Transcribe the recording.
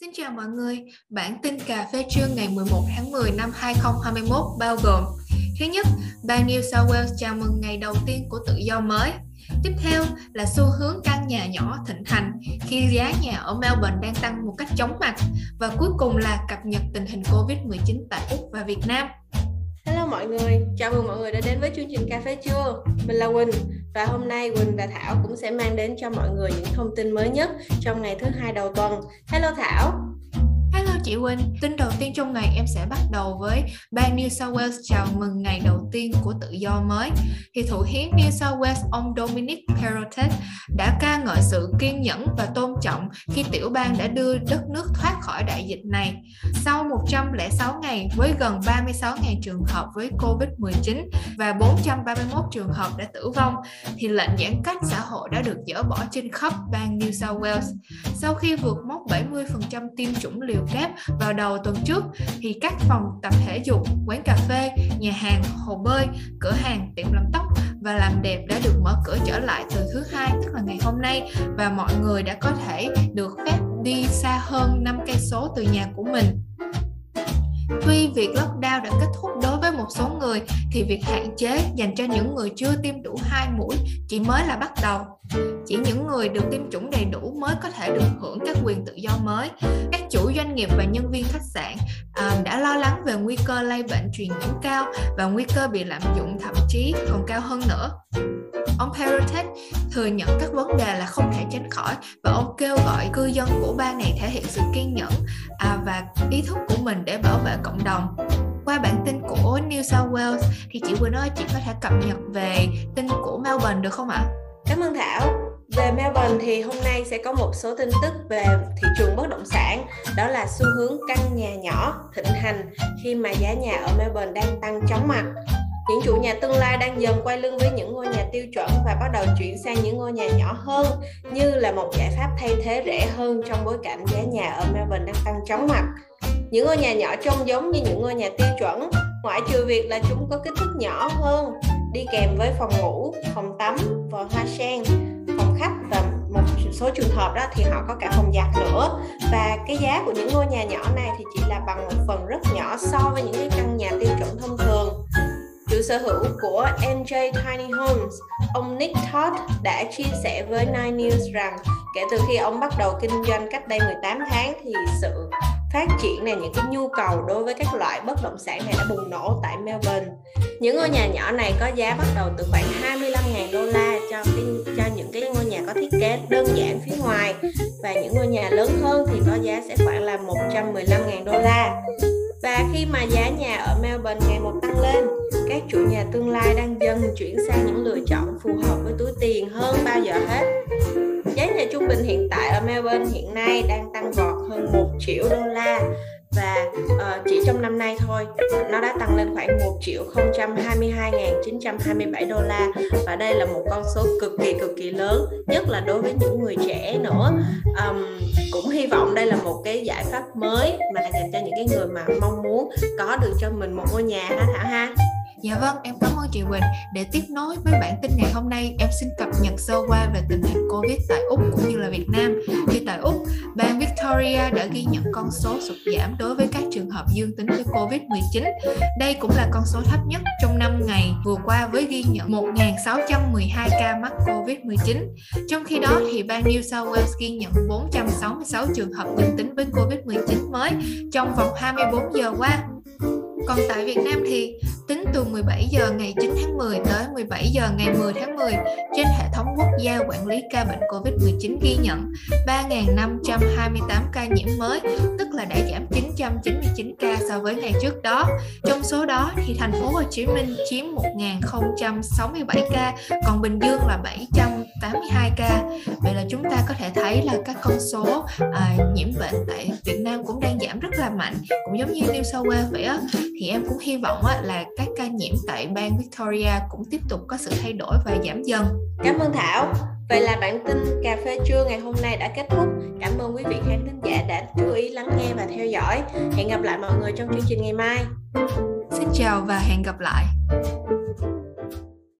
Xin chào mọi người, bản tin cà phê trưa ngày 11 tháng 10 năm 2021 bao gồm Thứ nhất, bang New South Wales chào mừng ngày đầu tiên của tự do mới. Tiếp theo là xu hướng căn nhà nhỏ thịnh hành khi giá nhà ở Melbourne đang tăng một cách chóng mặt. Và cuối cùng là cập nhật tình hình Covid-19 tại Úc và Việt Nam. Hello mọi người, chào mừng mọi người đã đến với chương trình Cà phê trưa. Mình là Quỳnh và hôm nay Quỳnh và Thảo cũng sẽ mang đến cho mọi người những thông tin mới nhất trong ngày thứ hai đầu tuần. Hello Thảo. Chị Quỳnh, tin đầu tiên trong ngày em sẽ bắt đầu với bang New South Wales chào mừng ngày đầu tiên của tự do mới. Thì thủ hiến New South Wales ông Dominic Perrottet đã ca ngợi sự kiên nhẫn và tôn trọng khi tiểu bang đã đưa đất nước thoát khỏi đại dịch này. Sau 106 ngày với gần 36.000 trường hợp với COVID-19 và 431 trường hợp đã tử vong, thì lệnh giãn cách xã hội đã được dỡ bỏ trên khắp bang New South Wales. Sau khi vượt mốc 70% tiêm chủng liều kép vào đầu tuần trước thì các phòng tập thể dục, quán cà phê, nhà hàng, hồ bơi, cửa hàng, tiệm làm tóc và làm đẹp đã được mở cửa trở lại từ thứ hai tức là ngày hôm nay và mọi người đã có thể được phép đi xa hơn 5 cây số từ nhà của mình. Tuy việc lockdown đã kết thúc đối với một số người thì việc hạn chế dành cho những người chưa tiêm đủ hai mũi chỉ mới là bắt đầu. Chỉ những người được tiêm chủng đầy đủ mới có thể được hưởng các quyền tự do mới. Các chủ doanh nghiệp và nhân viên khách sạn à, đã lo lắng về nguy cơ lây bệnh truyền nhiễm cao và nguy cơ bị lạm dụng thậm chí còn cao hơn nữa. Ông Perrottet thừa nhận các vấn đề là không thể tránh khỏi và ông kêu gọi cư dân của bang này thể hiện sự kiên nhẫn à, và ý thức của mình để bảo vệ cộng đồng qua bản tin của New South Wales thì chị Quỳnh ơi chị có thể cập nhật về tin của Melbourne được không ạ? Cảm ơn Thảo. Về Melbourne thì hôm nay sẽ có một số tin tức về thị trường bất động sản Đó là xu hướng căn nhà nhỏ thịnh hành khi mà giá nhà ở Melbourne đang tăng chóng mặt những chủ nhà tương lai đang dần quay lưng với những ngôi nhà tiêu chuẩn và bắt đầu chuyển sang những ngôi nhà nhỏ hơn như là một giải pháp thay thế rẻ hơn trong bối cảnh giá nhà ở Melbourne đang tăng chóng mặt. Những ngôi nhà nhỏ trông giống như những ngôi nhà tiêu chuẩn, ngoại trừ việc là chúng có kích thước nhỏ hơn, đi kèm với phòng ngủ, phòng tắm, và hoa sen, phòng khách và một số trường hợp đó thì họ có cả phòng giặt nữa và cái giá của những ngôi nhà nhỏ này thì chỉ là bằng một phần rất nhỏ so với những cái căn nhà tiêu chuẩn thông thường sở hữu của NJ Tiny Homes, ông Nick Todd đã chia sẻ với Nine News rằng kể từ khi ông bắt đầu kinh doanh cách đây 18 tháng thì sự phát triển này những cái nhu cầu đối với các loại bất động sản này đã bùng nổ tại Melbourne. Những ngôi nhà nhỏ này có giá bắt đầu từ khoảng 25.000 đô la cho cái cho những cái ngôi nhà có thiết kế đơn giản phía ngoài và những ngôi nhà lớn hơn thì có giá sẽ khoảng là 115.000 đô la. Và khi mà giá nhà ở Melbourne ngày một tăng lên, các chủ nhà tương lai đang dần chuyển sang những lựa chọn phù hợp với túi tiền hơn bao giờ hết. Giá nhà trung bình hiện tại ở Melbourne hiện nay đang tăng vọt hơn 1 triệu đô la và uh, chỉ trong năm nay thôi nó đã tăng lên khoảng 1 triệu 022.927 đô la. Và đây là một con số cực kỳ cực kỳ lớn nhất là đối với những người trẻ nữa. Um, cũng hy vọng đây là một cái giải pháp mới mà dành cho những cái người mà mong muốn có được cho mình một ngôi nhà ha Thảo ha. Dạ vâng, em cảm ơn chị Quỳnh. Để tiếp nối với bản tin ngày hôm nay, em xin cập nhật sơ qua về tình hình Covid tại Úc cũng như là Việt Nam. Thì tại Úc, bang Victoria đã ghi nhận con số sụt giảm đối với các trường hợp dương tính với Covid-19. Đây cũng là con số thấp nhất trong 5 ngày vừa qua với ghi nhận 1.612 ca mắc Covid-19. Trong khi đó thì bang New South Wales ghi nhận 466 trường hợp dương tính với Covid-19 mới trong vòng 24 giờ qua. Còn tại Việt Nam thì tính từ 17 giờ ngày 9 tháng 10 tới 17 giờ ngày 10 tháng 10 trên hệ thống quốc gia quản lý ca bệnh COVID-19 ghi nhận 3.528 ca nhiễm mới, tức là đã giảm 999 ca so với ngày trước đó. Trong số đó thì thành phố Hồ Chí Minh chiếm 1.067 ca, còn Bình Dương là 782 ca. Là chúng ta có thể thấy là các con số à, nhiễm bệnh tại Việt Nam cũng đang giảm rất là mạnh, cũng giống như New South Wales vậy á thì em cũng hy vọng là các ca nhiễm tại bang Victoria cũng tiếp tục có sự thay đổi và giảm dần. Cảm ơn Thảo. Vậy là bản tin cà phê trưa ngày hôm nay đã kết thúc. Cảm ơn quý vị khán thính giả đã chú ý lắng nghe và theo dõi. Hẹn gặp lại mọi người trong chương trình ngày mai. Xin chào và hẹn gặp lại.